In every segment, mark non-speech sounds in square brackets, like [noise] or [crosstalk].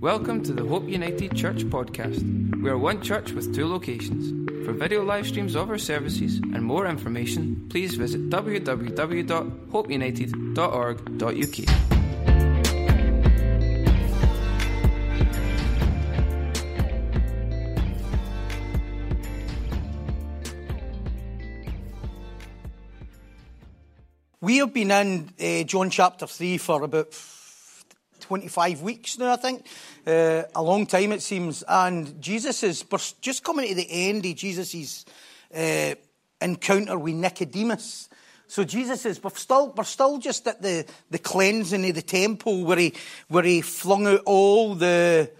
Welcome to the Hope United Church podcast. We are one church with two locations. For video live streams of our services and more information, please visit www.hopeunited.org.uk. We have been in uh, John chapter 3 for about 25 weeks now, I think. Uh, a long time, it seems. And Jesus is just coming to the end of Jesus' uh, encounter with Nicodemus. So Jesus is, we're still, we're still just at the, the cleansing of the temple where he, where he flung out all the,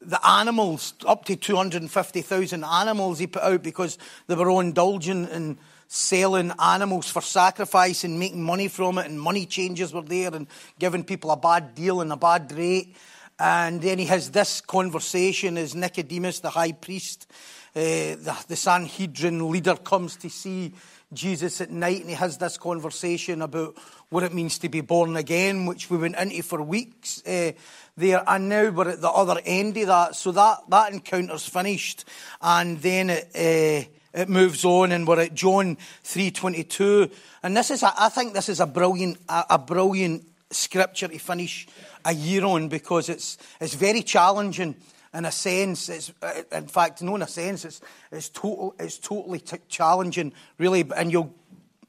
the animals, up to 250,000 animals he put out because they were all indulgent in selling animals for sacrifice and making money from it, and money changers were there and giving people a bad deal and a bad rate. And then he has this conversation as Nicodemus, the high priest, uh, the, the Sanhedrin leader, comes to see Jesus at night, and he has this conversation about what it means to be born again, which we went into for weeks uh, there. And now we're at the other end of that. So that, that encounter's finished. And then it, uh, it moves on, and we're at John 3.22. And this is, a, I think this is a brilliant, a, a brilliant scripture to finish a year on because it's, it's very challenging in a sense. It's, uh, in fact, no, in a sense, it's, it's, total, it's totally t- challenging, really. And you'll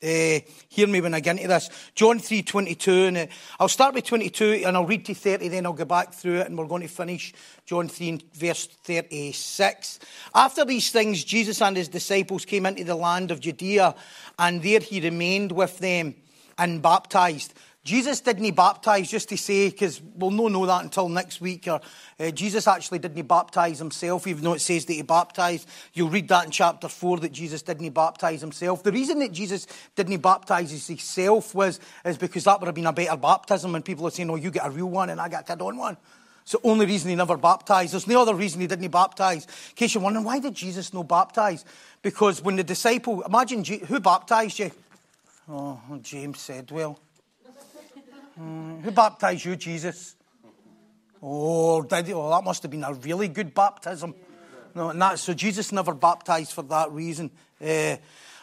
uh, hear me when I get into this. John 3.22, and uh, I'll start with 22 and I'll read to 30, then I'll go back through it and we're going to finish John 3 verse 36. After these things, Jesus and his disciples came into the land of Judea and there he remained with them and baptized. Jesus didn't baptize just to say, because we'll not know that until next week, or uh, Jesus actually didn't baptize himself, even though it says that he baptized. You'll read that in chapter 4 that Jesus didn't baptize himself. The reason that Jesus didn't baptize himself was is because that would have been a better baptism, and people are saying, oh, you get a real one and I get a kid on one. It's the only reason he never baptized. There's no other reason he didn't baptize. In case you're wondering, why did Jesus no baptize? Because when the disciple, imagine, who baptized you? Oh, James said, well. Mm, who baptized you, Jesus? Oh, did he? Oh, that must have been a really good baptism. No, and that, so Jesus never baptized for that reason. Uh,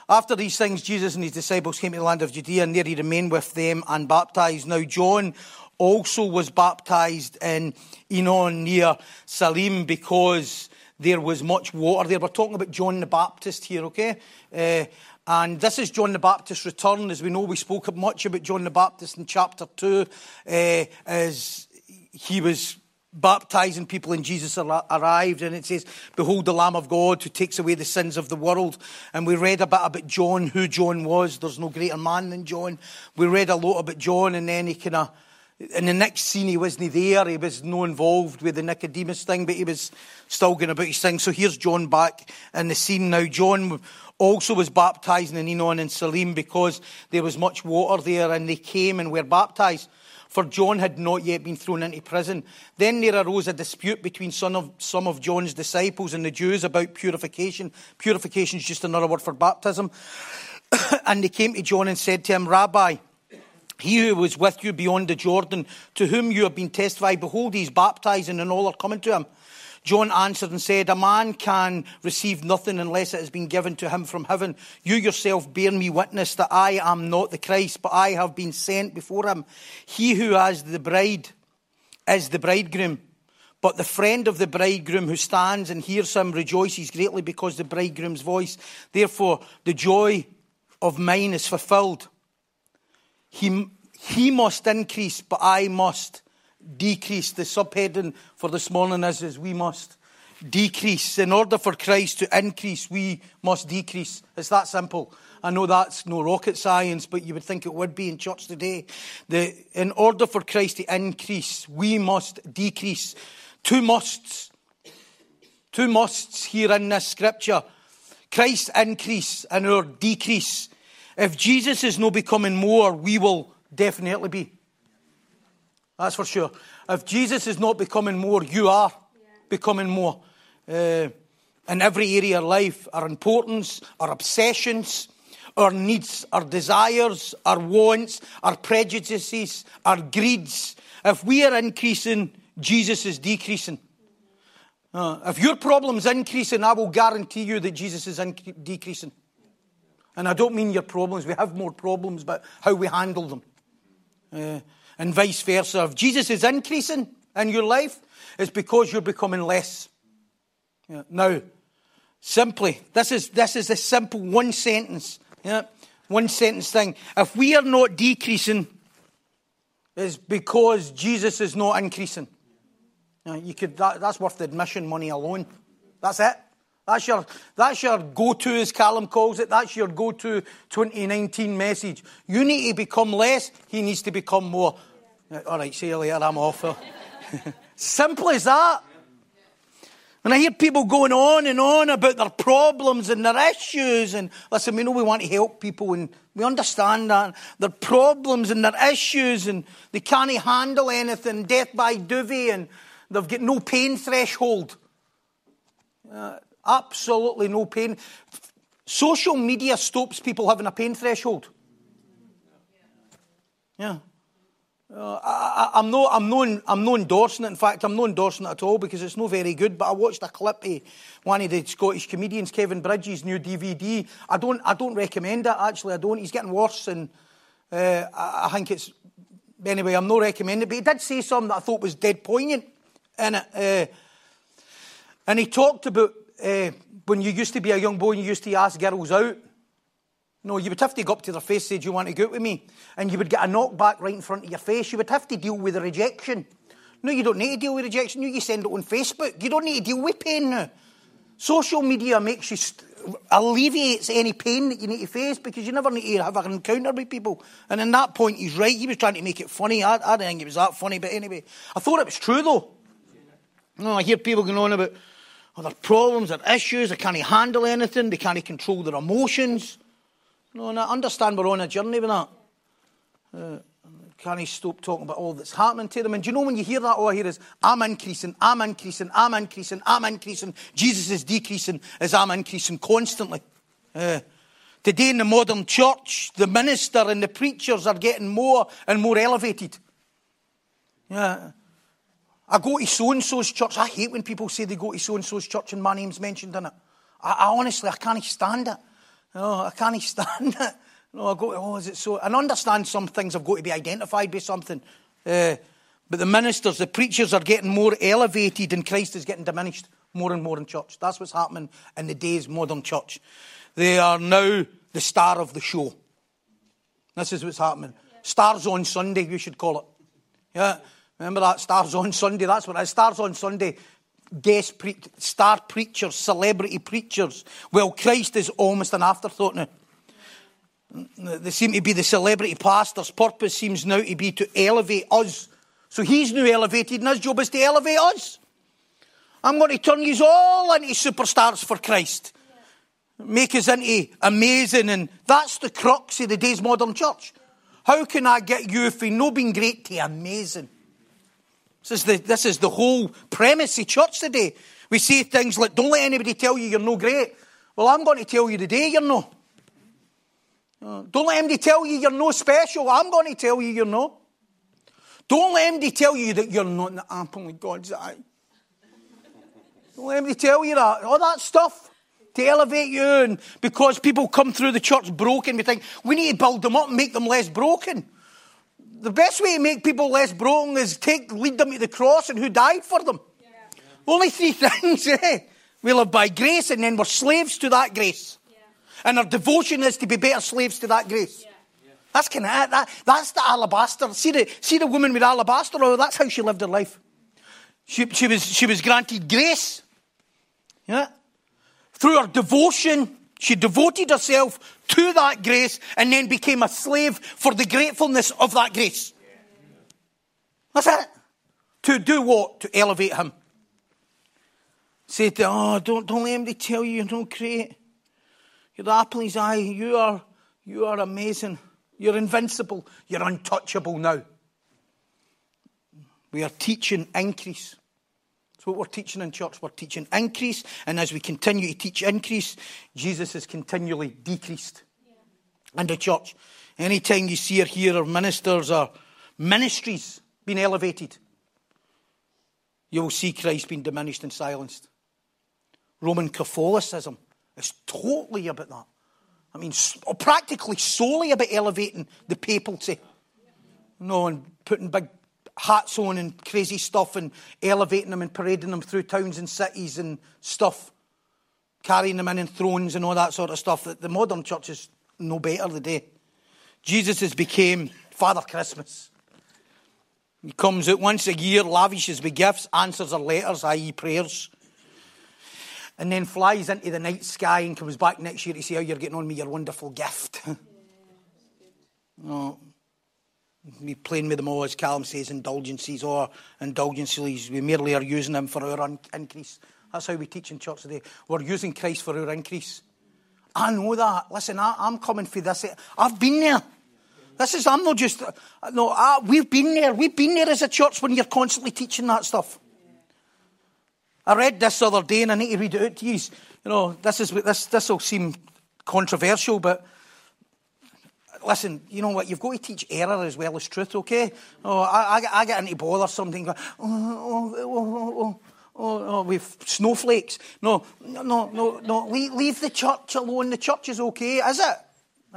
after these things, Jesus and his disciples came to the land of Judea, and there he remained with them and baptized. Now, John also was baptized in Enon near Salim because there was much water there. We're talking about John the Baptist here, okay? Uh, and this is John the Baptist's return. As we know, we spoke much about John the Baptist in chapter 2 uh, as he was baptizing people and Jesus arrived. And it says, Behold the Lamb of God who takes away the sins of the world. And we read a bit about John, who John was. There's no greater man than John. We read a lot about John, and then he kind of in the next scene, he wasn't there. He was no involved with the Nicodemus thing, but he was still going about his thing. So here's John back in the scene now. John also was baptizing in Enon and Salim because there was much water there, and they came and were baptized. For John had not yet been thrown into prison. Then there arose a dispute between some of, some of John's disciples and the Jews about purification. Purification is just another word for baptism. [coughs] and they came to John and said to him, Rabbi, he who was with you beyond the Jordan, to whom you have been testified, behold, he is baptizing, and all are coming to him. John answered and said, A man can receive nothing unless it has been given to him from heaven. You yourself bear me witness that I am not the Christ, but I have been sent before him. He who has the bride is the bridegroom. But the friend of the bridegroom who stands and hears him rejoices greatly because the bridegroom's voice. Therefore, the joy of mine is fulfilled. He, he must increase, but I must decrease. The subheading for this morning is, is we must decrease. In order for Christ to increase, we must decrease. It's that simple. I know that's no rocket science, but you would think it would be in church today. The, in order for Christ to increase, we must decrease. Two musts. Two musts here in this scripture. Christ increase and our decrease. If Jesus is not becoming more, we will definitely be. That's for sure. If Jesus is not becoming more, you are becoming more. Uh, in every area of life, our importance, our obsessions, our needs, our desires, our wants, our prejudices, our greeds. If we are increasing, Jesus is decreasing. Uh, if your problem's increasing, I will guarantee you that Jesus is inc- decreasing. And I don't mean your problems. We have more problems, but how we handle them. Uh, and vice versa. If Jesus is increasing in your life, it's because you're becoming less. Yeah. Now, simply, this is, this is a simple one sentence, yeah, one sentence thing. If we are not decreasing, it's because Jesus is not increasing. Yeah, you could, that, that's worth the admission money alone. That's it. That's your, that's your go to, as Callum calls it. That's your go to 2019 message. You need to become less, he needs to become more. All right, see you later, I'm off. [laughs] Simple as that. And I hear people going on and on about their problems and their issues. And listen, we know we want to help people and we understand that. Their problems and their issues and they can't handle anything, death by duvey, and they've got no pain threshold. Uh, Absolutely no pain. Social media stops people having a pain threshold. Yeah. Uh, I, am not, I'm, not, I'm not endorsing it. In fact, I'm not endorsing it at all because it's not very good. But I watched a clip of one of the Scottish comedians, Kevin Bridges' new DVD. I don't, I don't recommend it, actually. I don't. He's getting worse, and uh, I, I, think it's. Anyway, I'm not recommending it. But he did say something that I thought was dead poignant in it. Uh, and he talked about uh, when you used to be a young boy and you used to ask girls out, no, you would have to go up to their face, say, Do you want to go out with me? And you would get a knockback right in front of your face. You would have to deal with the rejection. No, you don't need to deal with rejection. You send it on Facebook. You don't need to deal with pain now. Social media makes you st- alleviates any pain that you need to face because you never need to have an encounter with people. And in that point, he's right. He was trying to make it funny. I, I didn't think it was that funny, but anyway, I thought it was true though. No, I hear people going on about or their problems, their issues, they can't handle anything, they can't control their emotions. No, and I understand we're on a journey with that. Uh, can't stop talking about all that's happening to them. And do you know when you hear that, all I hear is, I'm increasing, I'm increasing, I'm increasing, I'm increasing. Jesus is decreasing as I'm increasing constantly. Uh, today in the modern church, the minister and the preachers are getting more and more elevated. Yeah. I go to so and so's church. I hate when people say they go to so and so's church and my name's mentioned in it. I, I honestly, I can't stand it. No, I can't stand it. No, I go, oh, is it so? And understand some things have got to be identified by something. Uh, but the ministers, the preachers are getting more elevated and Christ is getting diminished more and more in church. That's what's happening in the day's modern church. They are now the star of the show. This is what's happening. Stars on Sunday, we should call it. Yeah. Remember that Stars on Sunday? That's what it is. Stars on Sunday. Guest pre- star preachers, celebrity preachers. Well, Christ is almost an afterthought now. They seem to be the celebrity pastor's purpose seems now to be to elevate us. So he's now elevated, and his job is to elevate us. I'm going to turn you all into superstars for Christ. Make us into amazing, and that's the crux of the day's modern church. How can I get you from no being great to amazing? This is the, this is the whole premise of church today. We say things like, don't let anybody tell you you're no great. Well, I'm going to tell you today you're no. Uh, don't let anybody tell you you're no special. I'm going to tell you you're no. Don't let anybody tell you that you're not the apple of God's eye. Don't let anybody tell you that. All that stuff to elevate you. And because people come through the church broken, we think we need to build them up and make them less broken the best way to make people less broken is take lead them to the cross and who died for them. Yeah. Only three [laughs] things, eh? We live by grace and then we're slaves to that grace. Yeah. And our devotion is to be better slaves to that grace. Yeah. That's kind of that, that's the alabaster. See the see the woman with alabaster Oh, That's how she lived her life. She, she was she was granted grace. Yeah. Through her devotion, she devoted herself to that grace and then became a slave for the gratefulness of that grace. That's it. To do what? To elevate him. Say to oh, don't, don't let anybody tell you you're not great. You're the apple his eye. You are, you are amazing. You're invincible. You're untouchable now. We are teaching increase. That's what we're teaching in church. We're teaching increase, and as we continue to teach increase, Jesus is continually decreased yeah. in the church. Anytime you see or hear of ministers or ministries being elevated, you will see Christ being diminished and silenced. Roman Catholicism is totally about that. I mean, practically solely about elevating the papalty. No, and putting big hats on and crazy stuff and elevating them and parading them through towns and cities and stuff. Carrying them in thrones and all that sort of stuff. That the modern church is no better the day. Jesus has became Father Christmas. He comes out once a year, lavishes with gifts, answers our letters, i.e., prayers, and then flies into the night sky and comes back next year to see how you're getting on with your wonderful gift. no. [laughs] Oh, We playing with them all, as Callum says, indulgences or indulgences. We merely are using them for our un- increase. That's how we teach in church today. We're using Christ for our increase. I know that. Listen, I, am coming for this. I've been there. This is, I'm not just, no, I, we've been there. We've been there as a church when you're constantly teaching that stuff. I read this the other day and I need to read it out to you. You know, this is this this will seem controversial, but listen, you know what? You've got to teach error as well as truth, okay? Oh, I, I, I get into bother or something. Oh oh, oh, oh, oh, oh, oh, oh, with snowflakes. No, no, no, no. Leave, leave the church alone. The church is okay, is it?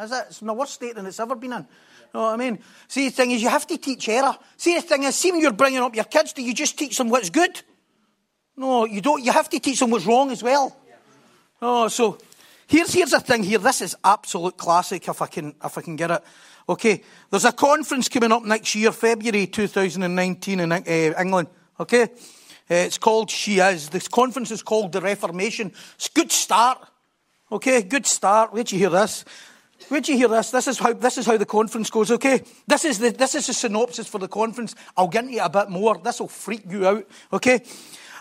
Is it? It's in the worst state than it's ever been in. You know what I mean? See, the thing is, you have to teach error. See, the thing is, see when you're bringing up your kids, do you just teach them what's good? No, you don't. You have to teach them what's wrong as well. Oh, so here's here's the thing. Here, this is absolute classic. If I can if I can get it. Okay, there's a conference coming up next year, February 2019 in uh, England. Okay, uh, it's called She Is. This conference is called the Reformation. It's a good start. Okay, good start. Where'd you hear this? Where'd you hear this? This is how this is how the conference goes. Okay, this is the this is the synopsis for the conference. I'll get into it a bit more. This will freak you out. Okay.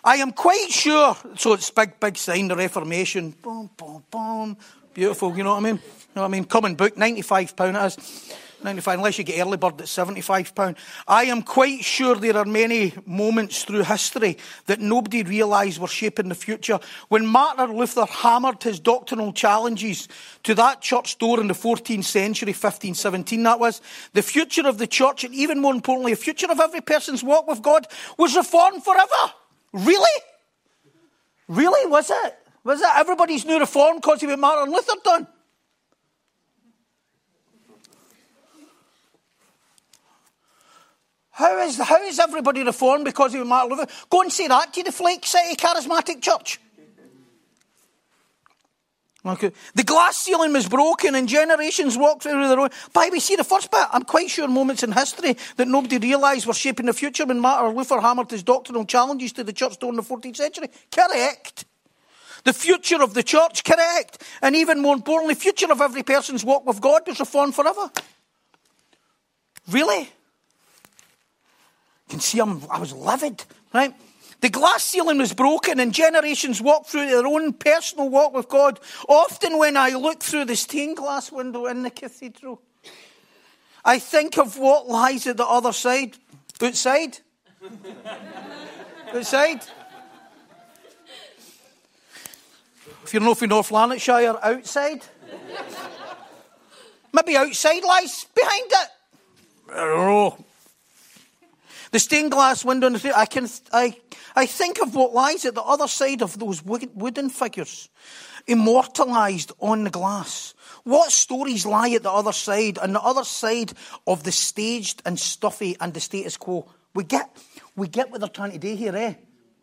I am quite sure, so it's big, big sign, the Reformation. Boom, boom, boom. Beautiful, you know what I mean? You know what I mean? Common book, £95 it is. 95, unless you get early bird at £75. I am quite sure there are many moments through history that nobody realised were shaping the future. When Martin Luther hammered his doctrinal challenges to that church door in the 14th century, 1517 that was, the future of the church, and even more importantly, the future of every person's walk with God, was reformed forever. Really? Really? Was it? Was it everybody's new reform because of Martin Luther done? How is, how is everybody reformed because of Martin Luther? Go and say that to the Flake City Charismatic Church. Okay. The glass ceiling was broken and generations walked through the road. By we see the first bit. I'm quite sure moments in history that nobody realised were shaping the future when Martin Luther hammered his doctrinal challenges to the church during the 14th century. Correct. The future of the church, correct. And even more importantly, future of every person's walk with God was reformed forever. Really? You can see I'm, I was livid, right? The glass ceiling was broken and generations walked through their own personal walk with God. Often when I look through the stained glass window in the cathedral, I think of what lies at the other side. Outside? outside? If you're not from North Lanarkshire, outside? Maybe outside lies behind it. I don't know. The stained glass window, I, can, I, I think of what lies at the other side of those wooden figures, immortalized on the glass. What stories lie at the other side, on the other side of the staged and stuffy and the status quo? We get, we get what they're trying to do here, eh?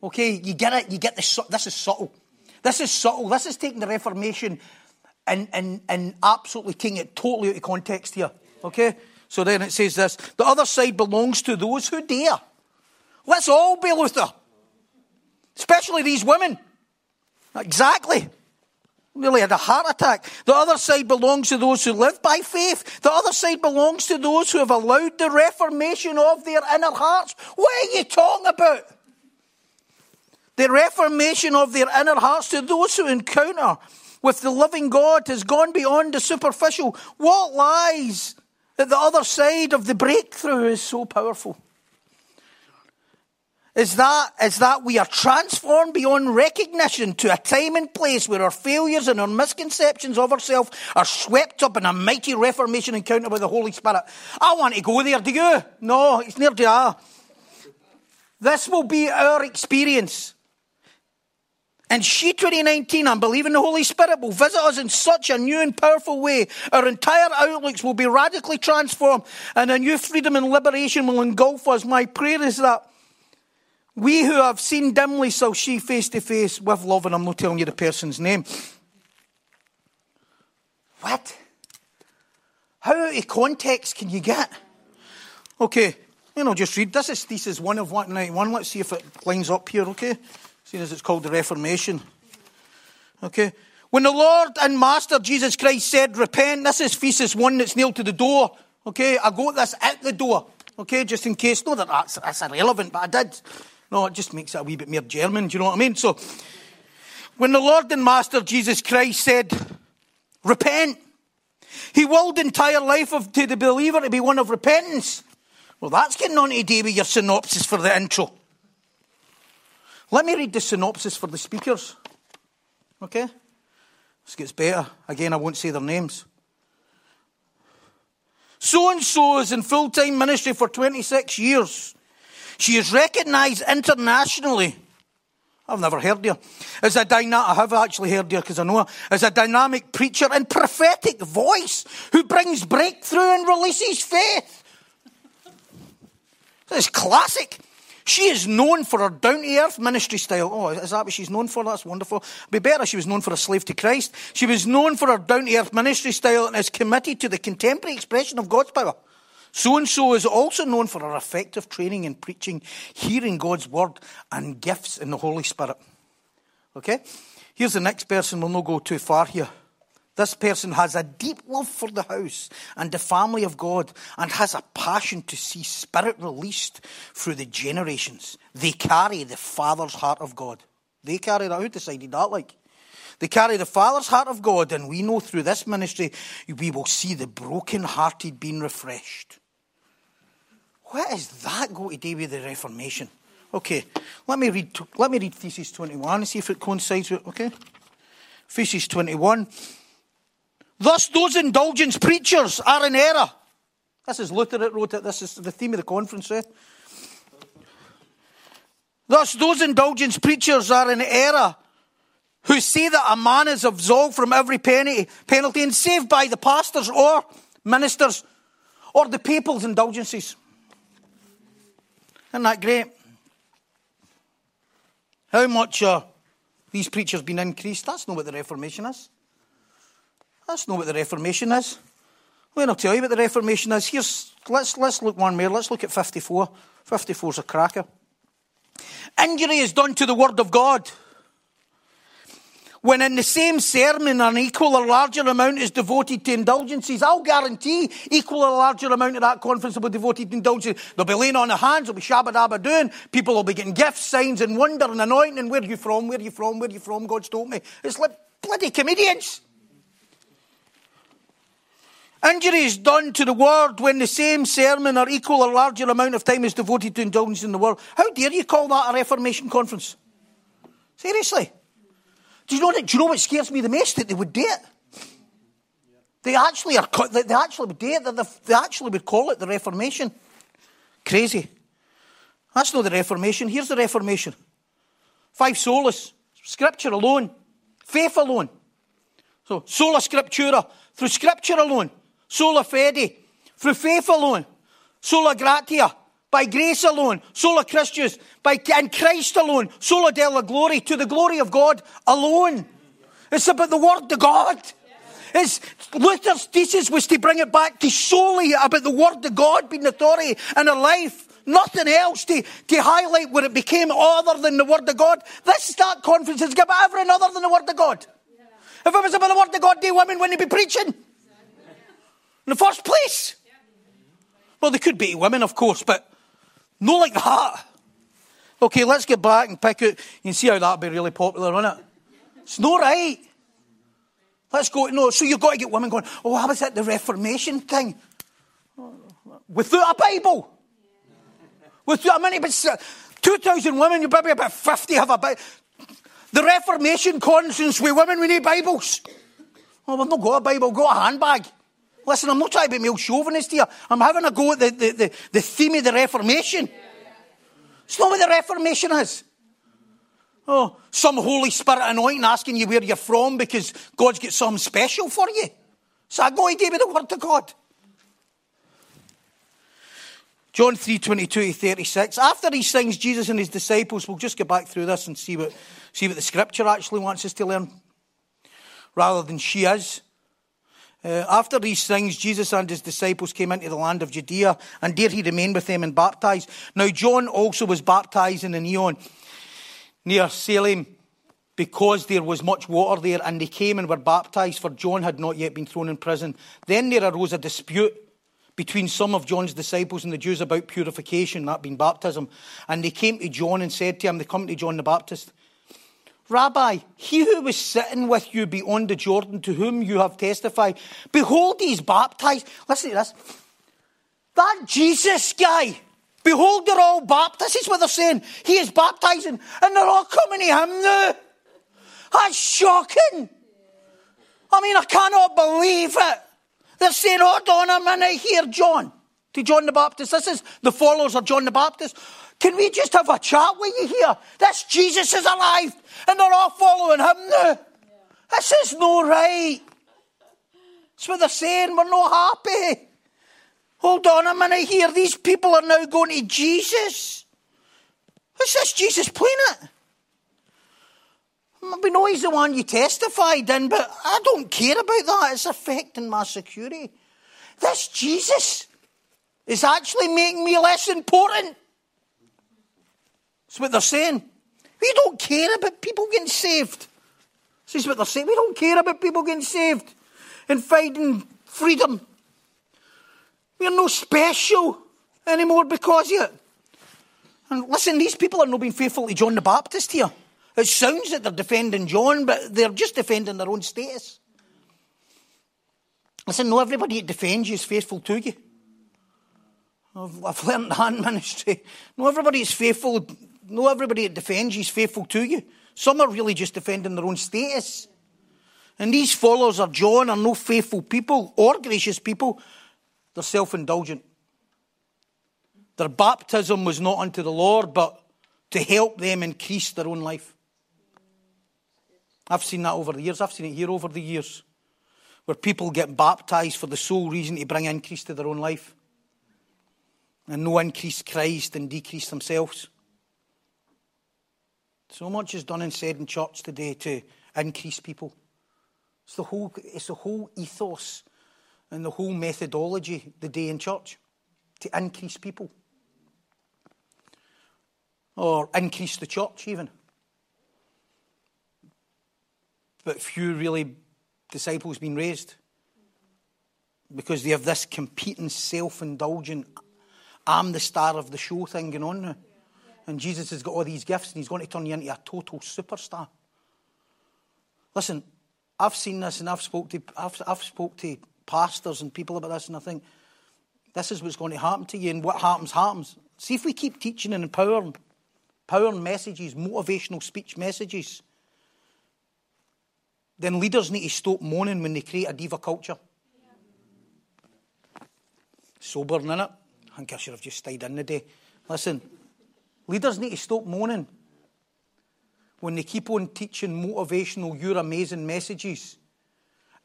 Okay, you get it, you get this, this is subtle. This is subtle. This is taking the Reformation and, and, and absolutely taking it totally out of context here. Okay? So then it says this the other side belongs to those who dare. Let's all be Luther, especially these women. Exactly. Nearly had a heart attack. The other side belongs to those who live by faith. The other side belongs to those who have allowed the reformation of their inner hearts. What are you talking about? The reformation of their inner hearts to those who encounter with the living God has gone beyond the superficial. What lies that the other side of the breakthrough is so powerful. Is that, is that we are transformed beyond recognition to a time and place where our failures and our misconceptions of ourselves are swept up in a mighty reformation encounter with the Holy Spirit. I want to go there, do you? No, it's near to ah. This will be our experience. And she 2019, I'm believing the Holy Spirit will visit us in such a new and powerful way. Our entire outlooks will be radically transformed and a new freedom and liberation will engulf us. My prayer is that we who have seen dimly shall see face to face with love, and I'm not telling you the person's name. What? How out of context can you get? Okay, you know, just read. This is thesis 1 of 191. Let's see if it lines up here, okay? Seeing as it's called the Reformation. Okay? When the Lord and Master Jesus Christ said, Repent, this is thesis 1 that's nailed to the door. Okay? I got this at the door. Okay? Just in case. No, that that's, that's irrelevant, but I did. No, it just makes it a wee bit more German. Do you know what I mean? So, when the Lord and Master Jesus Christ said, Repent, he willed the entire life of, to the believer to be one of repentance. Well, that's getting on today with your synopsis for the intro. Let me read the synopsis for the speakers. Okay? This gets better. Again, I won't say their names. So and so is in full time ministry for 26 years. She is recognised internationally. I've never heard her. As a dynamic, I have actually heard her because I know her. As a dynamic preacher and prophetic voice who brings breakthrough and releases faith. This is classic. She is known for her down to earth ministry style. Oh, is that what she's known for? That's wonderful. It'd be better she was known for a slave to Christ. She was known for her down to earth ministry style and is committed to the contemporary expression of God's power. So and so is also known for her effective training in preaching, hearing God's word, and gifts in the Holy Spirit. Okay? Here's the next person. We'll not go too far here. This person has a deep love for the house and the family of God and has a passion to see spirit released through the generations. They carry the Father's heart of God. They carry that. Who decided that? Like, they carry the Father's heart of God, and we know through this ministry we will see the broken-hearted being refreshed. What is that going to do with the Reformation? Okay, let me read. Let me read Thesis twenty-one and see if it coincides with. Okay, Thesis twenty-one. Thus, those indulgence preachers are in error. This is Luther that wrote it. This is the theme of the conference. Eh? Thus, those indulgence preachers are in error who say that a man is absolved from every penalty and saved by the pastors or ministers or the people's indulgences. Isn't that great? How much are these preachers been increased? That's not what the Reformation is. That's not what the Reformation is. Well, I'll tell you what the Reformation is. Here's, let's, let's look one more. Let's look at 54. 54 is a cracker. Injury is done to the Word of God. When in the same sermon an equal or larger amount is devoted to indulgences, I'll guarantee equal or larger amount of that conference will be devoted to indulgences. They'll be laying on the hands, they'll be shabba dabba doing. People will be getting gifts, signs, and wonder and anointing. Where are you from? Where are you from? Where are you from? God's told me. It's like bloody comedians. Injury is done to the word when the same sermon or equal or larger amount of time is devoted to indulgence in the word. How dare you call that a Reformation conference? Seriously. Do you know, that, do you know what scares me the most? That they would do it. They actually are. They actually would do it. They actually would call it the Reformation. Crazy. That's not the Reformation. Here's the Reformation. Five solas. Scripture alone. Faith alone. So, sola scriptura. Through Scripture alone sola fide, through faith alone, sola gratia, by grace alone, sola Christus, by in Christ alone, sola della glory, to the glory of God alone. It's about the word of God. It's, Luther's thesis was to bring it back to solely about the word of God being authority in our life. Nothing else to, to highlight where it became other than the Word of God. This start conference is about everything other than the Word of God. If it was about the Word of God, the women wouldn't be preaching in the first place. Well, they could be women, of course, but not like that. Okay, let's get back and pick out. You can see how that'd be really popular, wouldn't it? It's not right. Let's go. No, so you've got to get women going, oh, how was that the Reformation thing? Without a Bible. Without, mean, but 2,000 women, you probably about 50 have a Bible. The Reformation conference with women, we need Bibles. Well, we've not got a Bible, we've got a handbag. Listen, I'm not trying to be male chauvinist here. I'm having a go at the, the, the, the theme of the Reformation. It's not what the Reformation is. Oh, some Holy Spirit anointing asking you where you're from because God's got something special for you. So I go to with the Word of God. John 3 22 to 36. After these things, Jesus and his disciples, we'll just get back through this and see what, see what the scripture actually wants us to learn rather than she is. Uh, after these things, Jesus and his disciples came into the land of Judea, and there he remained with them and baptized. Now, John also was baptized in Aenon near Salem because there was much water there, and they came and were baptized, for John had not yet been thrown in prison. Then there arose a dispute between some of John's disciples and the Jews about purification, that being baptism. And they came to John and said to him, They come to John the Baptist, Rabbi, he who was sitting with you beyond the Jordan, to whom you have testified, behold, he is baptized. Listen to this. That Jesus guy Behold, they're all baptized. This is what they're saying. He is baptizing, and they're all coming to him now. That's shocking. I mean, I cannot believe it. They're saying, hold on a minute here, John. To John the Baptist. This is the followers of John the Baptist. Can we just have a chat with you here? This Jesus is alive, and they're all following him now. This is no right. That's what they're saying. We're not happy. Hold on a minute here. These people are now going to Jesus. What's this Jesus planet? We know he's the one you testified in, but I don't care about that. It's affecting my security. This Jesus is actually making me less important. That's what they're saying. We don't care about people getting saved. This is what they're saying. We don't care about people getting saved and finding freedom we're no special anymore because of it. And listen, these people are not being faithful to John the Baptist here. It sounds that they're defending John, but they're just defending their own status. Listen, no everybody that defends you is faithful to you. I've, I've learned that in ministry. No everybody is faithful. Not everybody that defends you is faithful to you. Some are really just defending their own status. And these followers of John are no faithful people or gracious people. They're self indulgent. Their baptism was not unto the Lord, but to help them increase their own life. I've seen that over the years. I've seen it here over the years. Where people get baptized for the sole reason to bring increase to their own life. And no increase Christ and decrease themselves. So much is done and said in church today to increase people. It's the whole, it's the whole ethos and the whole methodology the day in church to increase people or increase the church even. But few really disciples being raised because they have this competing, self indulgent, I'm the star of the show thing going on now. And Jesus has got all these gifts and he's going to turn you into a total superstar. Listen, I've seen this and I've spoke to I've, I've spoke to pastors and people about this, and I think this is what's going to happen to you, and what happens, happens. See if we keep teaching and empowering, empowering messages, motivational speech messages, then leaders need to stop moaning when they create a diva culture. Yeah. Sobering, innit? I think I should have just stayed in the day. Listen, leaders need to stop moaning when they keep on teaching motivational, you're amazing messages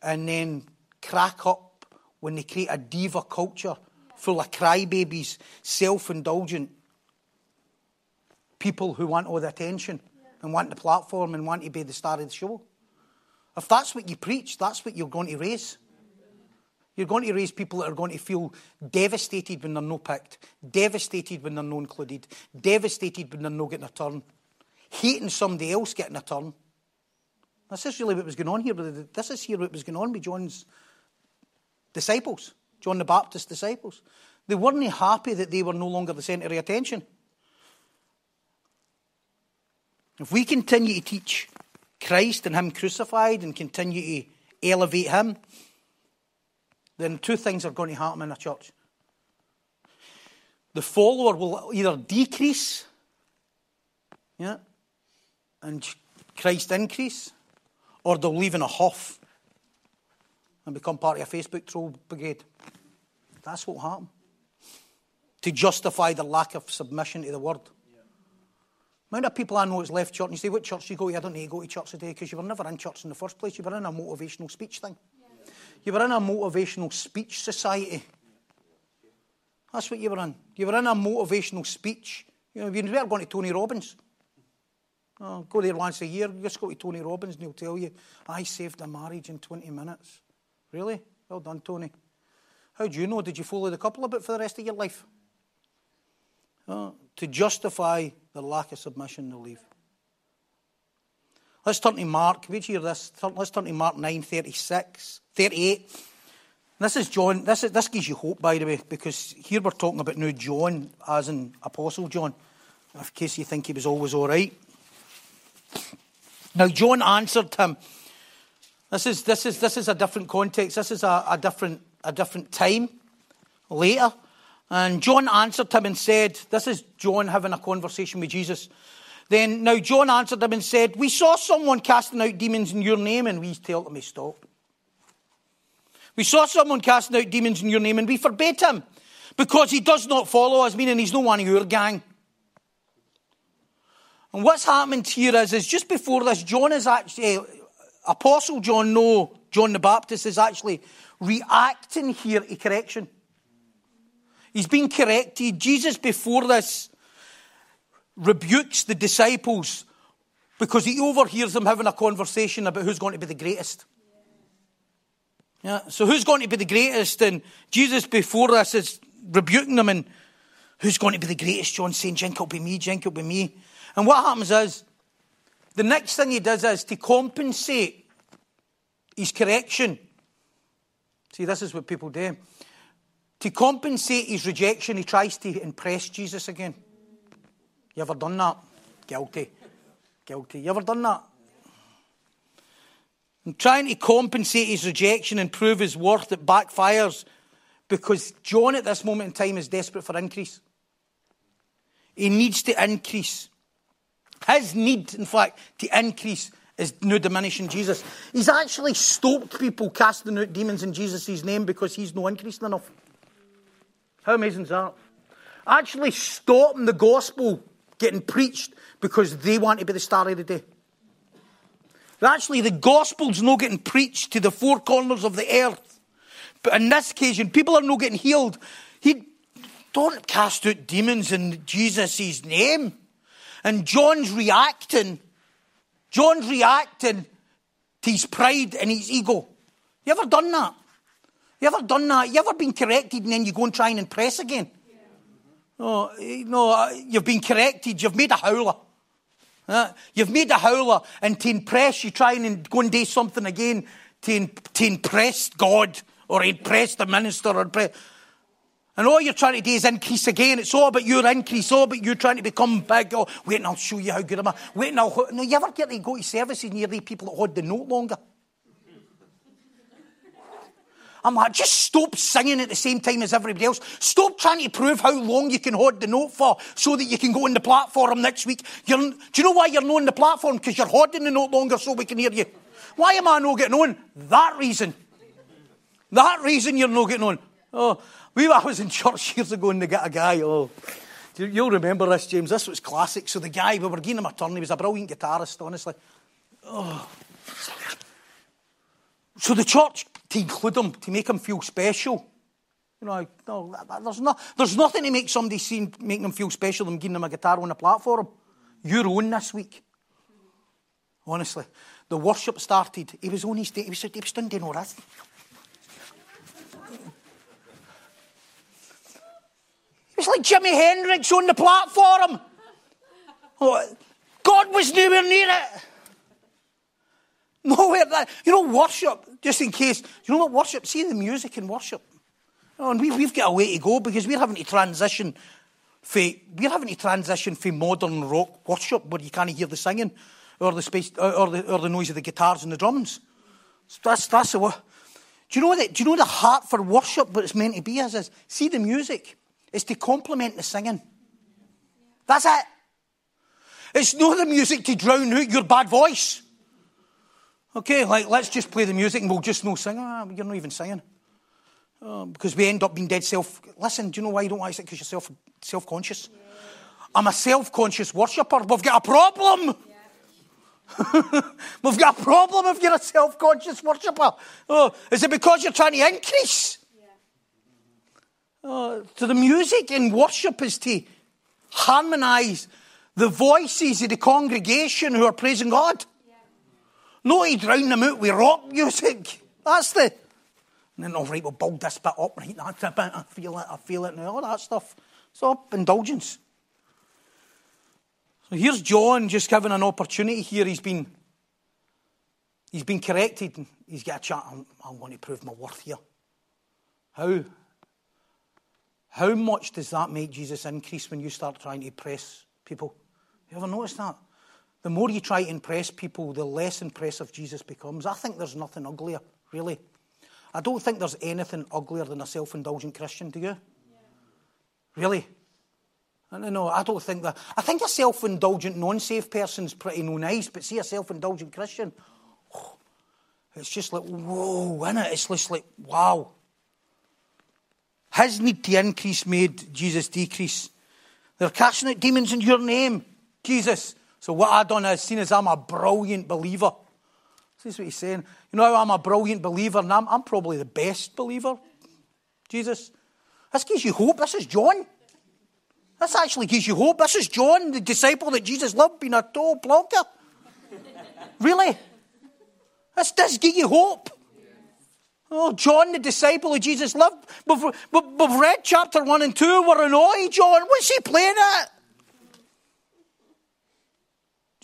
and then crack up when they create a diva culture full of crybabies, self indulgent people who want all the attention and want the platform and want to be the star of the show. If that's what you preach, that's what you're going to raise. You're going to raise people that are going to feel devastated when they're not picked, devastated when they're not included, devastated when they're not getting a turn, hating somebody else getting a turn. This is really what was going on here. This is here what was going on with John's disciples, John the Baptist's disciples. They weren't happy that they were no longer the centre of attention. If we continue to teach Christ and Him crucified and continue to elevate Him, then two things are going to happen in a church. The follower will either decrease, yeah, and Christ increase, or they'll leave in a huff and become part of a Facebook troll brigade. That's what will happen. To justify the lack of submission to the word. amount of people I know that's left church and you say, What church do you go to? I don't need to go to church today because you were never in church in the first place. You were in a motivational speech thing. You were in a motivational speech society. That's what you were in. You were in a motivational speech. You know, you were going to Tony Robbins. Oh, go there once a year, just go to Tony Robbins and he'll tell you, I saved a marriage in 20 minutes. Really? Well done, Tony. How do you know? Did you follow the couple a bit for the rest of your life? Oh, to justify the lack of submission, they'll leave. Let's turn to Mark. Would you hear this? Let's turn to Mark 9, 36, 38. This is John. This, is, this gives you hope, by the way, because here we're talking about now John as an Apostle John, in case you think he was always all right. Now, John answered him. This is, this is, this is a different context. This is a, a, different, a different time later. And John answered him and said, This is John having a conversation with Jesus. Then, now John answered him and said, We saw someone casting out demons in your name, and we told him to stop. We saw someone casting out demons in your name, and we forbade him because he does not follow us, meaning he's no one of your gang. And what's happened here is, is just before this, John is actually, eh, Apostle John, no, John the Baptist is actually reacting here to correction. He's been corrected. Jesus, before this, rebukes the disciples because he overhears them having a conversation about who's going to be the greatest. Yeah, so who's going to be the greatest? And Jesus, before this, is rebuking them and who's going to be the greatest? John saying, Jink will be me, Jink will be me. And what happens is, the next thing he does is to compensate his correction. See, this is what people do. To compensate his rejection, he tries to impress Jesus again. You ever done that? Guilty. Guilty. You ever done that? And trying to compensate his rejection and prove his worth, it backfires because John at this moment in time is desperate for increase. He needs to increase. His need, in fact, to increase is no diminishing Jesus. He's actually stopped people casting out demons in Jesus' name because he's no increasing enough. How amazing is that? Actually stopping the gospel getting preached because they want to be the star of the day. Actually, the gospel's not getting preached to the four corners of the earth. But in this occasion, people are not getting healed. He don't cast out demons in Jesus' name. And John's reacting, John's reacting to his pride and his ego. You ever done that? You ever done that? You ever been corrected and then you go and try and impress again? Oh, no, you've been corrected, you've made a howler. Uh, you've made a howler, and to impress, you try and go and do something again to, to impress God or impress the minister or impress. And all you're trying to do is increase again. It's all about your increase, all about you trying to become big. Oh, wait and I'll show you how good I am. Wait and I'll. No, you ever get to go to services near the people that hold the note longer? I'm like, just stop singing at the same time as everybody else. Stop trying to prove how long you can hold the note for so that you can go on the platform next week. You're, do you know why you're not on the platform? Because you're holding the note longer so we can hear you. Why am I not getting on? That reason. That reason you're not getting on. Oh, we, I was in church years ago and they got a guy, oh, you'll remember this, James. This was classic. So the guy, we were giving him a turn. He was a brilliant guitarist, honestly. Oh. So the church to include him, to make him feel special. You know, no, there's, no, there's nothing to make somebody seem, make them feel special than giving them a guitar on a platform. You're own this week. Honestly. The worship started. He was on his day. He was, he was doing all. He was like Jimi Hendrix on the platform. Oh, God was nowhere near it. Nowhere that. You know, worship, just in case. You know what worship? See the music in worship. Oh, and we, we've got a way to go because we're having to transition we're having to transition from modern rock worship where you can't hear the singing or the space or the, or the noise of the guitars and the drums. So that's that's the do you know that? Do you know the heart for worship? What it's meant to be is, is see the music. It's to complement the singing. That's it. It's not the music to drown out your bad voice. Okay, like let's just play the music and we'll just no sing. Ah, you're not even singing. Oh, because we end up being dead self. Listen, do you know why you don't like it? Because you're self self conscious. I'm a self conscious worshipper. We've got a problem. [laughs] We've got a problem if you're a self conscious worshipper. Oh, is it because you're trying to increase? Oh, so the music in worship is to harmonise the voices of the congregation who are praising God. Not to drown them out with rock music. That's the. And then, all right, we'll build this bit up, right? That's a bit, I feel it, I feel it, and all that stuff. It's all indulgence. So here's John just given an opportunity here. He's been, he's been corrected. He's got a chat. I'm, I'm going to prove my worth here. How? How much does that make Jesus increase when you start trying to impress people? You ever noticed that? The more you try to impress people, the less impressive Jesus becomes. I think there's nothing uglier, really. I don't think there's anything uglier than a self indulgent Christian, do you? Yeah. Really? I don't know. I don't think that. I think a self indulgent, non safe person's pretty no nice, but see a self indulgent Christian, oh, it's just like, whoa, isn't it? It's just like, wow. His need to increase made Jesus decrease. They're casting out demons in your name, Jesus. So what I've done is seen as I'm a brilliant believer. This is what he's saying. You know I'm a brilliant believer, and I'm, I'm probably the best believer. Jesus. This gives you hope. This is John. This actually gives you hope. This is John, the disciple that Jesus loved, being a total blocker. really? This does give you hope. Oh, John, the disciple of Jesus loved. We've, we've read chapter 1 and 2. We're annoyed, John. What's he playing at?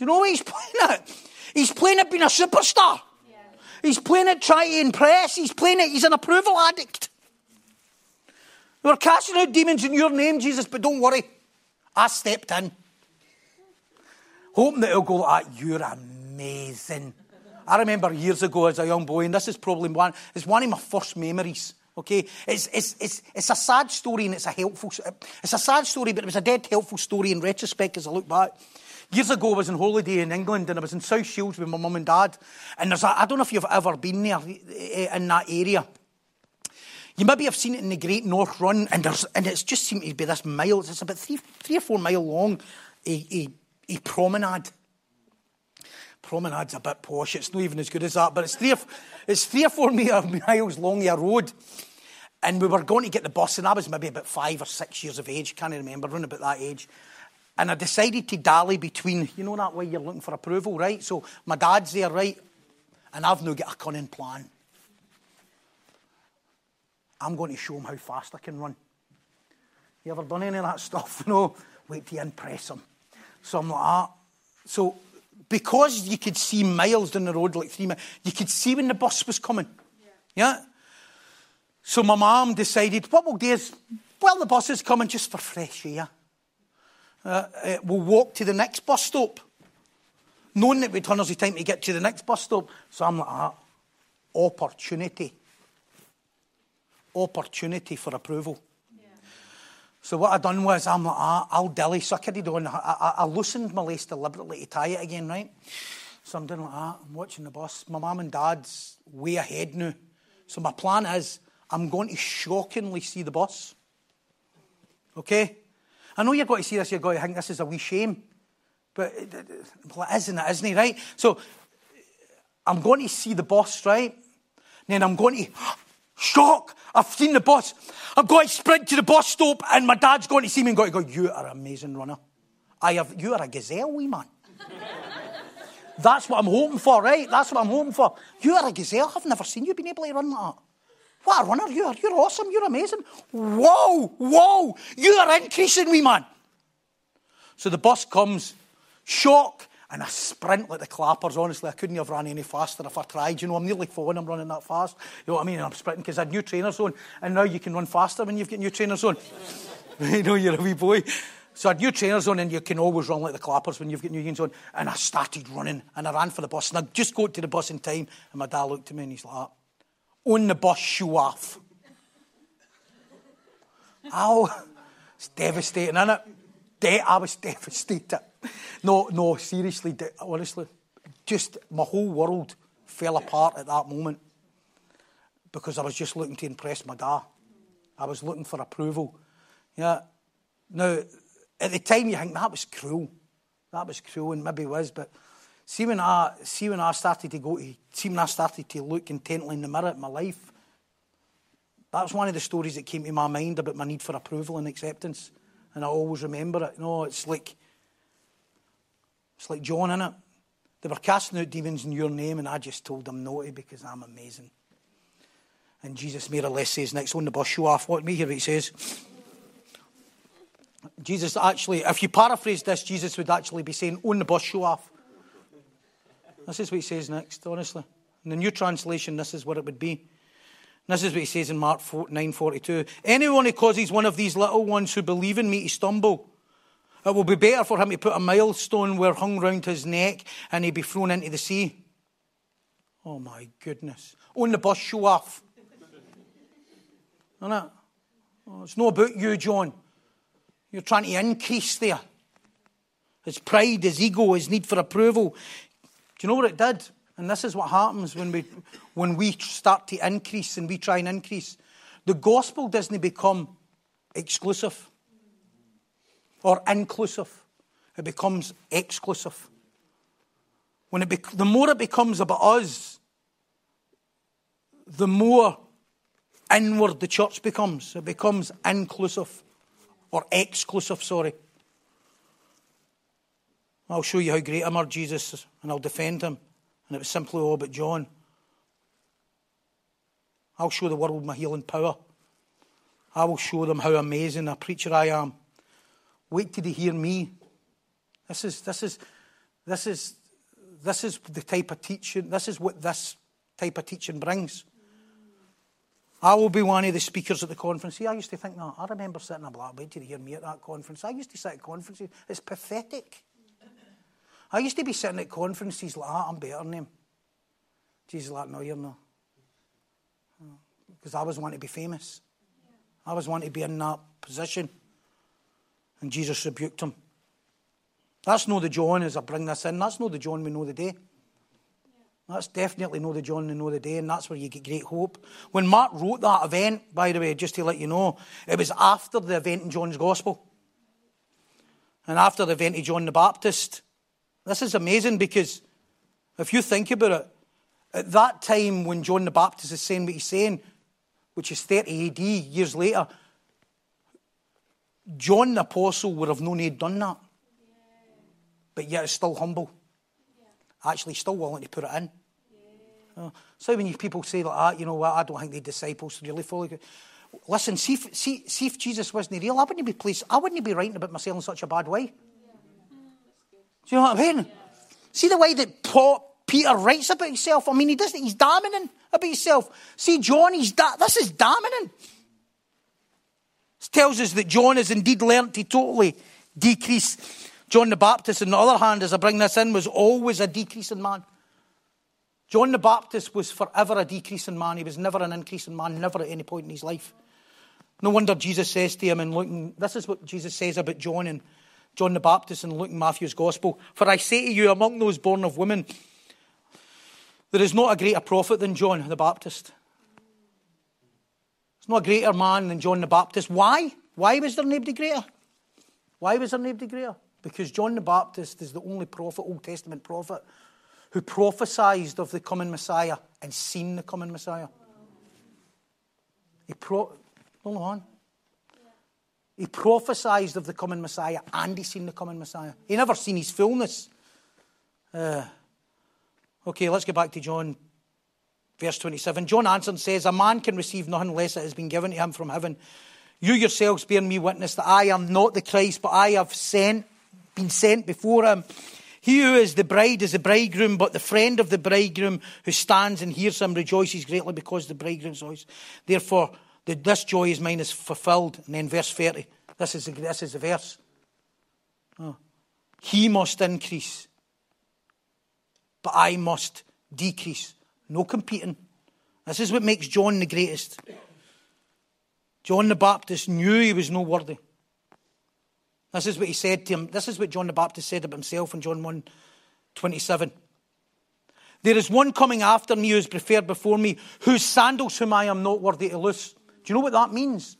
Do you know what he's [laughs] playing at? He's playing at being a superstar. Yeah. He's playing at trying to impress. He's playing it. He's an approval addict. We're casting out demons in your name, Jesus, but don't worry. I stepped in. Hoping that he'll go like, You're amazing. I remember years ago as a young boy, and this is probably one, it's one of my first memories. Okay, it's, it's, it's, it's a sad story and it's a helpful, it's a sad story, but it was a dead helpful story in retrospect as I look back. Years ago, I was on holiday in England and I was in South Shields with my mum and dad. And there's a, I don't know if you've ever been there eh, in that area. You maybe have seen it in the Great North Run, and there's and it's just seemed to be this mile. It's about three, three or four mile long, a, a, a promenade. Promenade's a bit posh. It's not even as good as that, but it's three or, it's three or four [laughs] miles long a road. And we were going to get the bus, and I was maybe about five or six years of age, can't remember, around about that age. And I decided to dally between, you know, that way you're looking for approval, right? So my dad's there, right? And I've now got a cunning plan. I'm going to show him how fast I can run. You ever done any of that [laughs] stuff? You know, wait to impress him. Something like that. So, because you could see miles down the road, like three miles, you could see when the bus was coming. Yeah? yeah? So my mum decided, what we'll do is, well, the bus is coming just for fresh air. Uh, uh, we'll walk to the next bus stop, knowing that we'd hundreds of time to get to the next bus stop. So I'm like, ah, opportunity. Opportunity for approval. So what I done was, I'm like, ah, I'll dilly. So I carried on. I, I, I loosened my lace deliberately to tie it again, right? So I'm doing like that. I'm watching the bus. My mum and dad's way ahead now. So my plan is, I'm going to shockingly see the bus. Okay? I know you're going to see this, you're going to think this is a wee shame. But well, it isn't it, isn't it, right? So I'm going to see the boss, right? And then I'm going to [gasps] shock. I've seen the boss. I'm going to sprint to the bus stop, and my dad's going to see me and going to go, You are an amazing runner. I have you are a gazelle, wee man. [laughs] That's what I'm hoping for, right? That's what I'm hoping for. You are a gazelle. I've never seen you being able to run like that. What a runner you are. You're awesome. You're amazing. Whoa, whoa. You are increasing me, man. So the bus comes, shock, and I sprint like the clappers. Honestly, I couldn't have run any faster if I tried. You know, I'm nearly falling. I'm running that fast. You know what I mean? And I'm sprinting because I had new trainers on. And now you can run faster when you've got new trainers [laughs] on. you know, you're a wee boy. So I had new trainers on, and you can always run like the clappers when you've got new jeans on. And I started running, and I ran for the bus. And I just got to the bus in time, and my dad looked at me and he's like, ah, on the bus shoe off. Oh, it's devastating, isn't it? De- I was devastated. No, no, seriously, de- honestly, just my whole world fell apart at that moment because I was just looking to impress my dad. I was looking for approval. Yeah. Now, at the time you think that was cruel. That was cruel, and maybe was, but see when I see when I started to go to see when I started to look intently in the mirror at my life, that was one of the stories that came to my mind about my need for approval and acceptance. And I always remember it. You know, it's like it's like John in it. They were casting out demons in your name, and I just told them no because I'm amazing. And Jesus more or less says next on the bus, show off. What me what he says. Jesus actually, if you paraphrase this, Jesus would actually be saying, on the bus, show off. This is what he says next, honestly. In the new translation, this is what it would be. This is what he says in Mark 9:42. Anyone who causes one of these little ones who believe in me to stumble, it will be better for him to put a milestone where hung round his neck and he'd be thrown into the sea. Oh my goodness. On the bus show off. [laughs] Isn't it? Oh, it's not about you, John. You're trying to increase there. His pride, his ego, his need for approval. Do you know what it did? And this is what happens when we, when we start to increase and we try and increase. The gospel doesn't become exclusive or inclusive, it becomes exclusive. When it bec- the more it becomes about us, the more inward the church becomes. It becomes inclusive or exclusive, sorry. I'll show you how great I'm, Jesus, and I'll defend him and it was simply all about John. I'll show the world my healing power. I will show them how amazing a preacher I am. Wait till they hear me. This is, this is, this is, this is the type of teaching, this is what this type of teaching brings. I will be one of the speakers at the conference. See, I used to think that. I remember sitting a black, wait till they hear me at that conference. I used to sit at conferences. It's pathetic. I used to be sitting at conferences like that, I'm better than him. Jesus like, no, you're not. Because I was wanting to be famous. I was wanting to be in that position. And Jesus rebuked him. That's no the John as I bring this in. That's no the John we know the day. That's definitely no the John we know the day, and that's where you get great hope. When Mark wrote that event, by the way, just to let you know, it was after the event in John's Gospel. And after the event of John the Baptist. This is amazing because if you think about it, at that time when John the Baptist is saying what he's saying, which is 30 AD, years later, John the Apostle would have known he'd done that. But yet it's still humble. Actually, still willing to put it in. Uh, so when you people say like that, you know what, I don't think the disciples really follow. You. Listen, see if, see, see if Jesus wasn't real, I wouldn't be pleased. I wouldn't be writing about myself in such a bad way. Do you know what I mean? See the way that Paul, Peter writes about himself? I mean, he doesn't, he's damning about himself. See, John, he's da- this is damning. This tells us that John has indeed learnt to totally decrease. John the Baptist, on the other hand, as I bring this in, was always a decreasing man. John the Baptist was forever a decreasing man. He was never an increasing man, never at any point in his life. No wonder Jesus says to him, and looking, this is what Jesus says about John in John the Baptist in Luke and Matthew's Gospel. For I say to you, among those born of women, there is not a greater prophet than John the Baptist. There's not a greater man than John the Baptist. Why? Why was there nobody greater? Why was there nobody greater? Because John the Baptist is the only prophet, Old Testament prophet, who prophesied of the coming Messiah and seen the coming Messiah. He pro- hold on. He prophesied of the coming Messiah and he seen the coming Messiah. He never seen his fullness. Uh, okay, let's get back to John, verse 27. John answered and says, A man can receive nothing unless it has been given to him from heaven. You yourselves bear me witness that I am not the Christ, but I have sent, been sent before him. He who is the bride is the bridegroom, but the friend of the bridegroom who stands and hears him rejoices greatly because the bridegroom's voice. Therefore, this joy is mine is fulfilled. And then verse 30. This is the, this is the verse. Oh. He must increase, but I must decrease. No competing. This is what makes John the greatest. John the Baptist knew he was no worthy. This is what he said to him. This is what John the Baptist said about himself in John 1 27. There is one coming after me who is preferred before me, whose sandals whom I am not worthy to loose. Do you know what that means?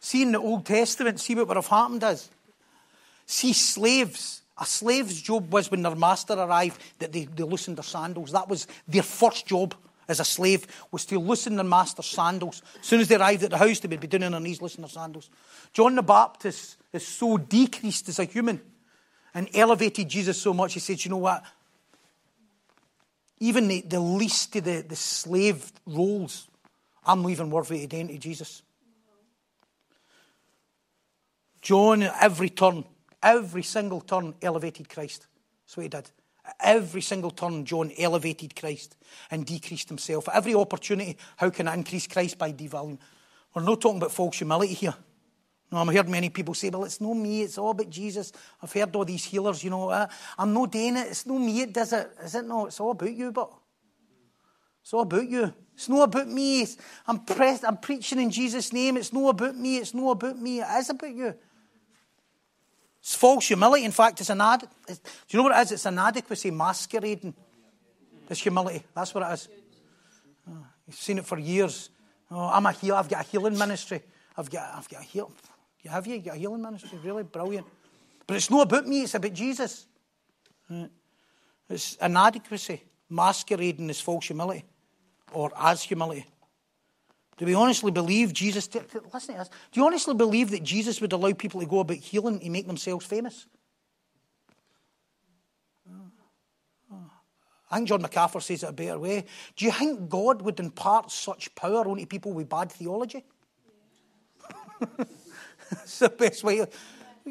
See in the Old Testament, see what would have happened is. See, slaves, a slave's job was when their master arrived that they, they loosened their sandals. That was their first job as a slave, was to loosen their master's sandals. As soon as they arrived at the house, they would be down on their knees loosening their sandals. John the Baptist is so decreased as a human and elevated Jesus so much, he said, you know what? Even the, the least of the, the slave roles, I'm leaving worthy to den to Jesus. John, every turn, every single turn, elevated Christ. That's what he did. Every single turn, John elevated Christ and decreased himself. Every opportunity, how can I increase Christ by devaluing? We're not talking about false humility here. No, I've heard many people say, well, it's not me, it's all about Jesus. I've heard all these healers, you know, uh, I'm not doing it, it's not me, it does it. Is it no? It's all about you, but it's all about you. It's not about me. I'm, pressed, I'm preaching in Jesus' name. It's not about me. It's not about me. It is about you. It's false humility. In fact, it's an ad. It's, do you know what it is? It's an inadequacy masquerading this humility. That's what it is. Oh, you've seen it for years. Oh, I'm a healer. I've got a healing ministry. I've got, I've got a heal. Have you? you got a healing ministry? Really brilliant. But it's not about me. It's about Jesus. It's inadequacy masquerading as false humility or as humility. Do we honestly believe Jesus? Listen to this. Do you honestly believe that Jesus would allow people to go about healing to make themselves famous? I think John MacArthur says it a better way. Do you think God would impart such power onto people with bad theology? [laughs] It's the best way.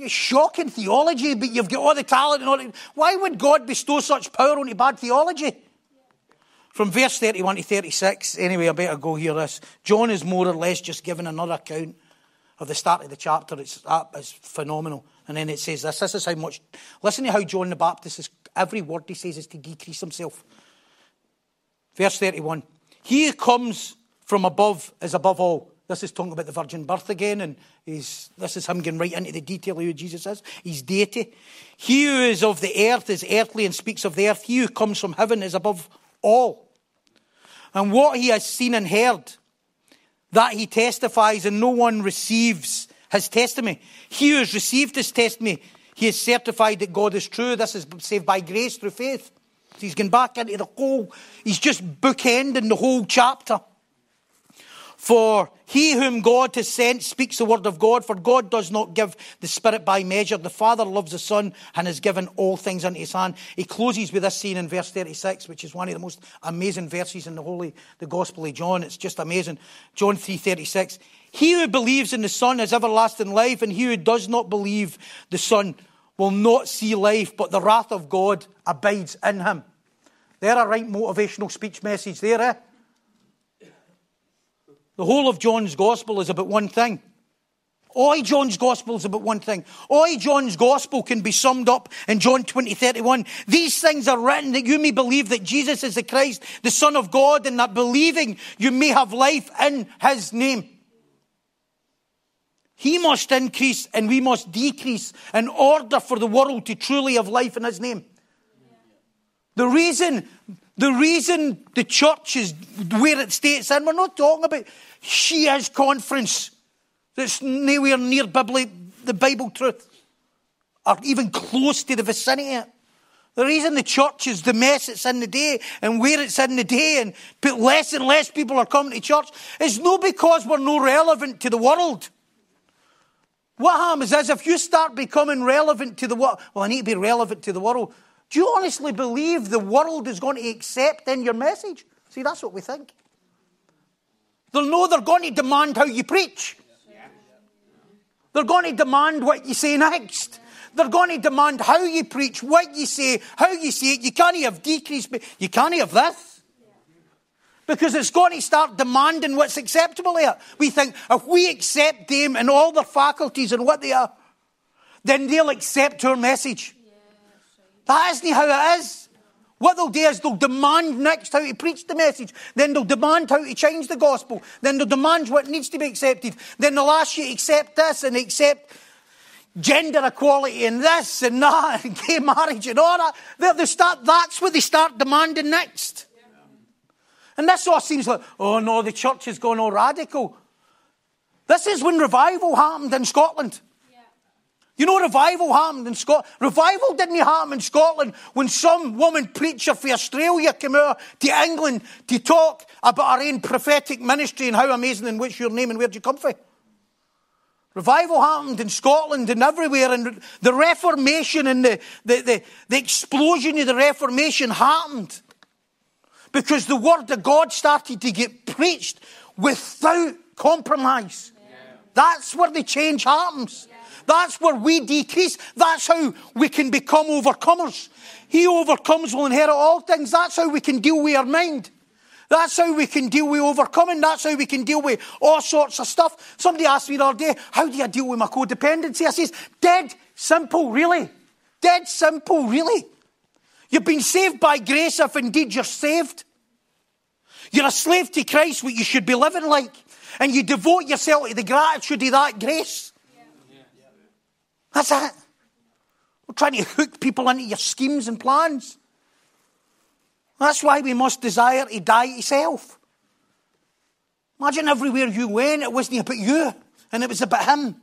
Shocking theology, but you've got all the talent and all. The, why would God bestow such power onto bad theology? From verse 31 to 36, anyway, I better go hear this. John is more or less just giving another account of the start of the chapter. It's, is phenomenal. And then it says this. This is how much. Listen to how John the Baptist is. Every word he says is to decrease himself. Verse 31. He who comes from above is above all. This is talking about the virgin birth again, and this is him getting right into the detail of who Jesus is. He's deity. He who is of the earth is earthly and speaks of the earth. He who comes from heaven is above all. And what he has seen and heard, that he testifies, and no one receives his testimony. He who has received his testimony, he is certified that God is true. This is saved by grace through faith. He's back into the whole, he's just bookending the whole chapter. For he whom God has sent speaks the word of God, for God does not give the Spirit by measure. The Father loves the Son and has given all things into his hand. He closes with this scene in verse 36, which is one of the most amazing verses in the Holy, the Gospel of John. It's just amazing. John 3.36. He who believes in the Son has everlasting life, and he who does not believe the Son will not see life, but the wrath of God abides in him. There a right motivational speech message there, eh? The whole of John's gospel is about one thing. All John's gospel is about one thing. All John's gospel can be summed up in John 20, 31. These things are written that you may believe that Jesus is the Christ, the Son of God, and that believing you may have life in his name. He must increase and we must decrease in order for the world to truly have life in his name. The reason the reason the church is where it states in, we're not talking about Shia's conference that's nowhere near Bibli- the Bible truth or even close to the vicinity. The reason the church is the mess it's in the day and where it's in the day and less and less people are coming to church is not because we're no relevant to the world. What happens is if you start becoming relevant to the world, well, I need to be relevant to the world. Do you honestly believe the world is going to accept in your message? See, that's what we think. They'll know they're going to demand how you preach. They're going to demand what you say next. They're going to demand how you preach, what you say, how you say it. You can't have decrease, you can't have this. Because it's going to start demanding what's acceptable here. We think if we accept them and all their faculties and what they are, then they'll accept our message. That isn't how it is. What they'll do is they'll demand next how to preach the message. Then they'll demand how to change the gospel. Then they'll demand what needs to be accepted. Then they'll ask you to accept this and accept gender equality and this and that and [laughs] gay marriage and all that. They, they start, that's what they start demanding next. And this all seems like, oh no, the church has gone all radical. This is when revival happened in Scotland. You know, revival happened in Scotland. Revival didn't happen in Scotland when some woman preacher from Australia came out to England to talk about her own prophetic ministry and how amazing and what's your name and where'd you come from. Revival happened in Scotland and everywhere, and the Reformation and the, the, the, the explosion of the Reformation happened because the Word of God started to get preached without compromise. Yeah. That's where the change happens. Yeah. That's where we decrease. That's how we can become overcomers. He overcomes will inherit all things. That's how we can deal with our mind. That's how we can deal with overcoming. That's how we can deal with all sorts of stuff. Somebody asked me the other day, How do you deal with my codependency? I says, Dead simple, really. Dead simple, really. You've been saved by grace if indeed you're saved. You're a slave to Christ, what you should be living like. And you devote yourself to the gratitude of that grace. That's it. We're trying to hook people into your schemes and plans. That's why we must desire to die to self. Imagine everywhere you went, it wasn't about you, and it was about him.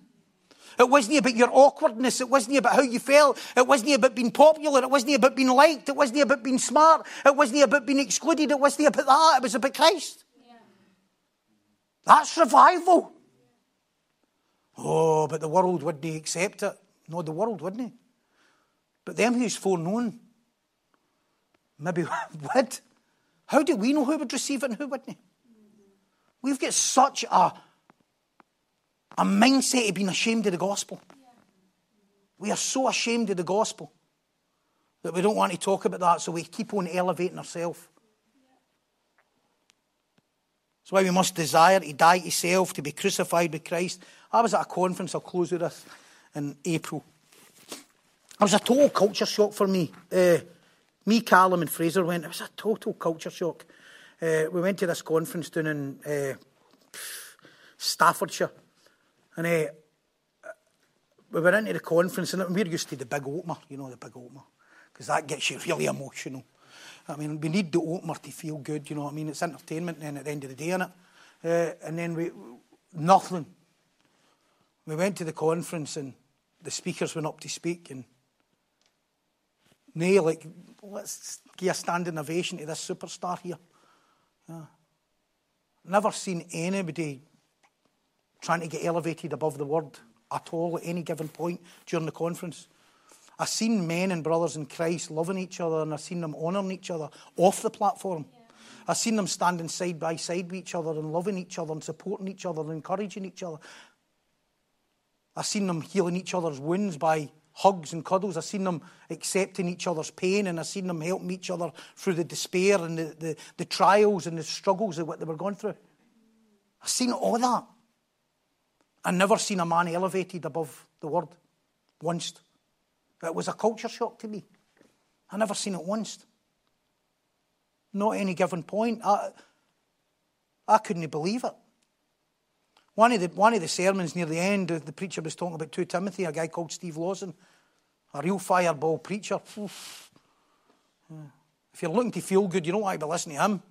It wasn't about your awkwardness. It wasn't about how you felt. It wasn't about being popular. It wasn't about being liked. It wasn't about being smart. It wasn't about being excluded. It wasn't about that. It was about Christ. Yeah. That's revival. Oh, but the world wouldn't accept it. No, the world wouldn't. But them who's foreknown, Maybe [laughs] would. How do we know who would receive it and who wouldn't? We've got such a, a mindset of being ashamed of the gospel. We are so ashamed of the gospel that we don't want to talk about that, so we keep on elevating ourselves. That's why we must desire to die to self, to be crucified with Christ. I was at a conference, I'll close with this, in April. It was a total culture shock for me. Uh, me, Callum, and Fraser went. It was a total culture shock. Uh, we went to this conference down in uh, Staffordshire, and uh, we were into the conference, and we're used to the big opener, you know, the big opener, because that gets you really emotional. I mean, we need the opener to feel good, you know what I mean? It's entertainment then at the end of the day? Uh, and then we, nothing. We went to the conference and the speakers went up to speak and Nay, like, let's give a standing ovation to this superstar here. Yeah. Never seen anybody trying to get elevated above the word at all at any given point during the conference. I've seen men and brothers in Christ loving each other and I've seen them honouring each other off the platform. Yeah. I've seen them standing side by side with each other and loving each other and supporting each other and encouraging each other. I've seen them healing each other's wounds by hugs and cuddles. I've seen them accepting each other's pain and I've seen them helping each other through the despair and the, the, the trials and the struggles of what they were going through. I've seen all that. I've never seen a man elevated above the word once. It was a culture shock to me. I never seen it once. Not any given point. I, I couldn't believe it. One of, the, one of the sermons near the end, the preacher was talking about 2 Timothy, a guy called Steve Lawson, a real fireball preacher. If you're looking to feel good, you don't want to be listening to him.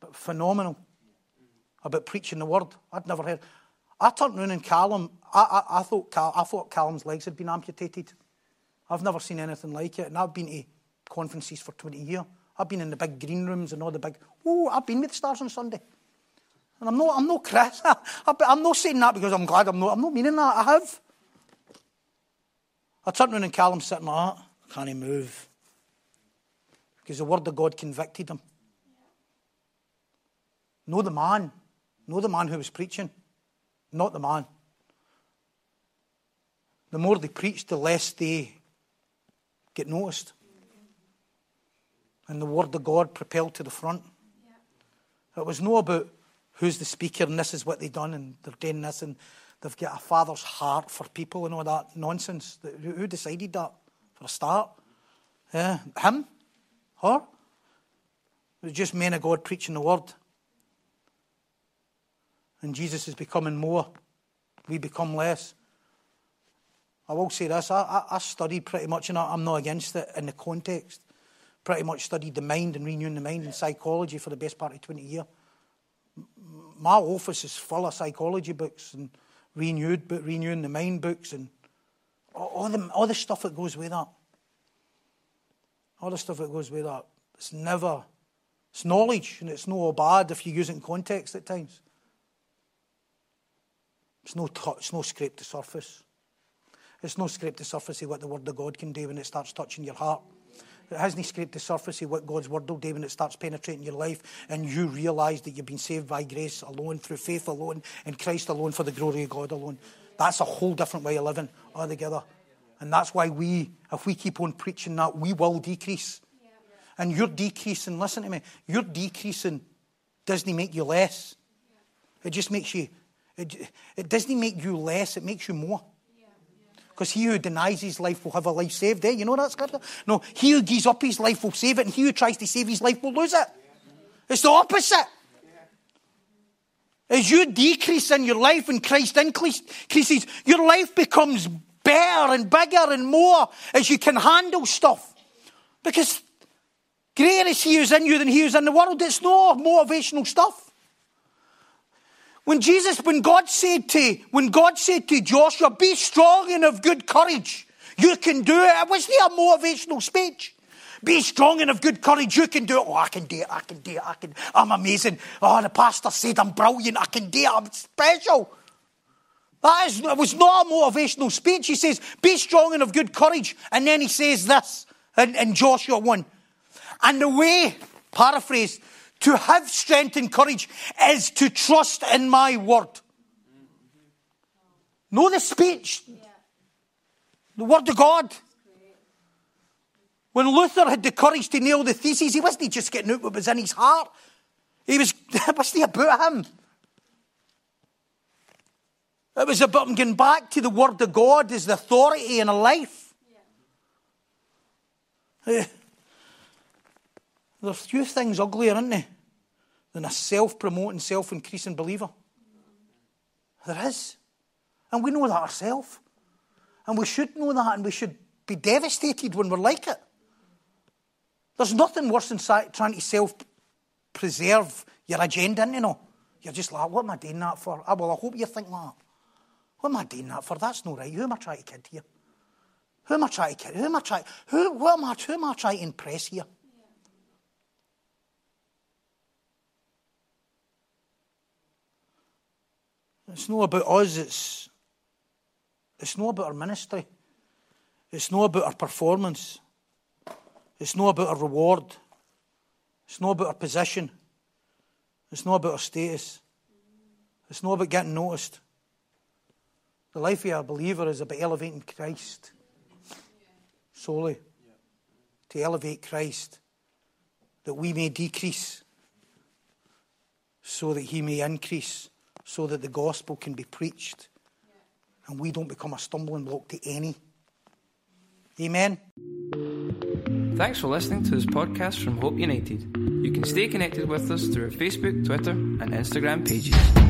But phenomenal about preaching the word. I'd never heard. I turned around and Callum, I, I, I, thought Cal, I thought Callum's legs had been amputated. I've never seen anything like it. And I've been to conferences for 20 years. I've been in the big green rooms and all the big, oh, I've been with the stars on Sunday. And I'm not, I'm not Chris. [laughs] I'm not saying that because I'm glad I'm not, I'm not meaning that. I have. I turned around and Callum sitting like that. Can't he move? Because the word of God convicted him. Know the man. Know the man who was preaching. Not the man. The more they preach, the less they get noticed. And the word of God propelled to the front. It was no about who's the speaker and this is what they've done and they're doing this and they've got a father's heart for people and all that nonsense. Who decided that for a start? Yeah, him? Her? It was just men of God preaching the word. And Jesus is becoming more. We become less. I will say this I, I, I studied pretty much, and I'm not against it in the context. Pretty much studied the mind and renewing the mind in psychology for the best part of 20 years my office is full of psychology books and renewed, but renewing the mind books and all the, all the stuff that goes with that. All the stuff that goes with that. It's never, it's knowledge, and it's no bad if you use it in context at times. It's no, it's no scrape the surface. It's no scrape the surface of what the Word of God can do when it starts touching your heart. It hasn't scraped the surface of what God's Word will do when it starts penetrating your life and you realise that you've been saved by grace alone, through faith alone, in Christ alone, for the glory of God alone. That's a whole different way of living altogether. And that's why we, if we keep on preaching that, we will decrease. And you're decreasing, listen to me, you're decreasing doesn't make you less. It just makes you, it, it doesn't make you less, it makes you more. Because he who denies his life will have a life saved. Eh? You know that scripture? No, he who gives up his life will save it, and he who tries to save his life will lose it. It's the opposite. As you decrease in your life and Christ increases, your life becomes better and bigger and more as you can handle stuff. Because greater is he who's in you than he who's in the world. It's no motivational stuff. When Jesus, when God said to, when God said to Joshua, be strong and of good courage, you can do it. It wasn't a motivational speech. Be strong and of good courage. You can do it. Oh, I can do it. I can do it. I can. I'm amazing. Oh, the pastor said I'm brilliant. I can do it. I'm special. That is, it was not a motivational speech. He says, be strong and of good courage. And then he says this in, in Joshua 1. And the way, paraphrase, to have strength and courage is to trust in my word. Know the speech, the word of God. When Luther had the courage to nail the theses, he wasn't just getting out what was in his heart. He was, it wasn't about him. It was about him getting back to the Word of God as the authority in a life. Yeah. There's few things uglier, aren't than a self promoting, self increasing believer. There is. And we know that ourselves. And we should know that, and we should be devastated when we're like it. There's nothing worse than trying to self preserve your agenda, you know. You're just like, what am I doing that for? Oh, well, I hope you think that. What am I doing that for? That's not right. Who am I trying to kid here? Who am I trying to kid? Who am I trying? Who, am I, who am I trying to impress here? It's not about us, it's, it's not about our ministry. It's not about our performance. It's not about our reward. It's not about our position. It's not about our status. It's not about getting noticed. The life of a believer is about elevating Christ solely. To elevate Christ, that we may decrease, so that he may increase so that the gospel can be preached and we don't become a stumbling block to any. Amen. Thanks for listening to this podcast from Hope United. You can stay connected with us through our Facebook, Twitter, and Instagram pages.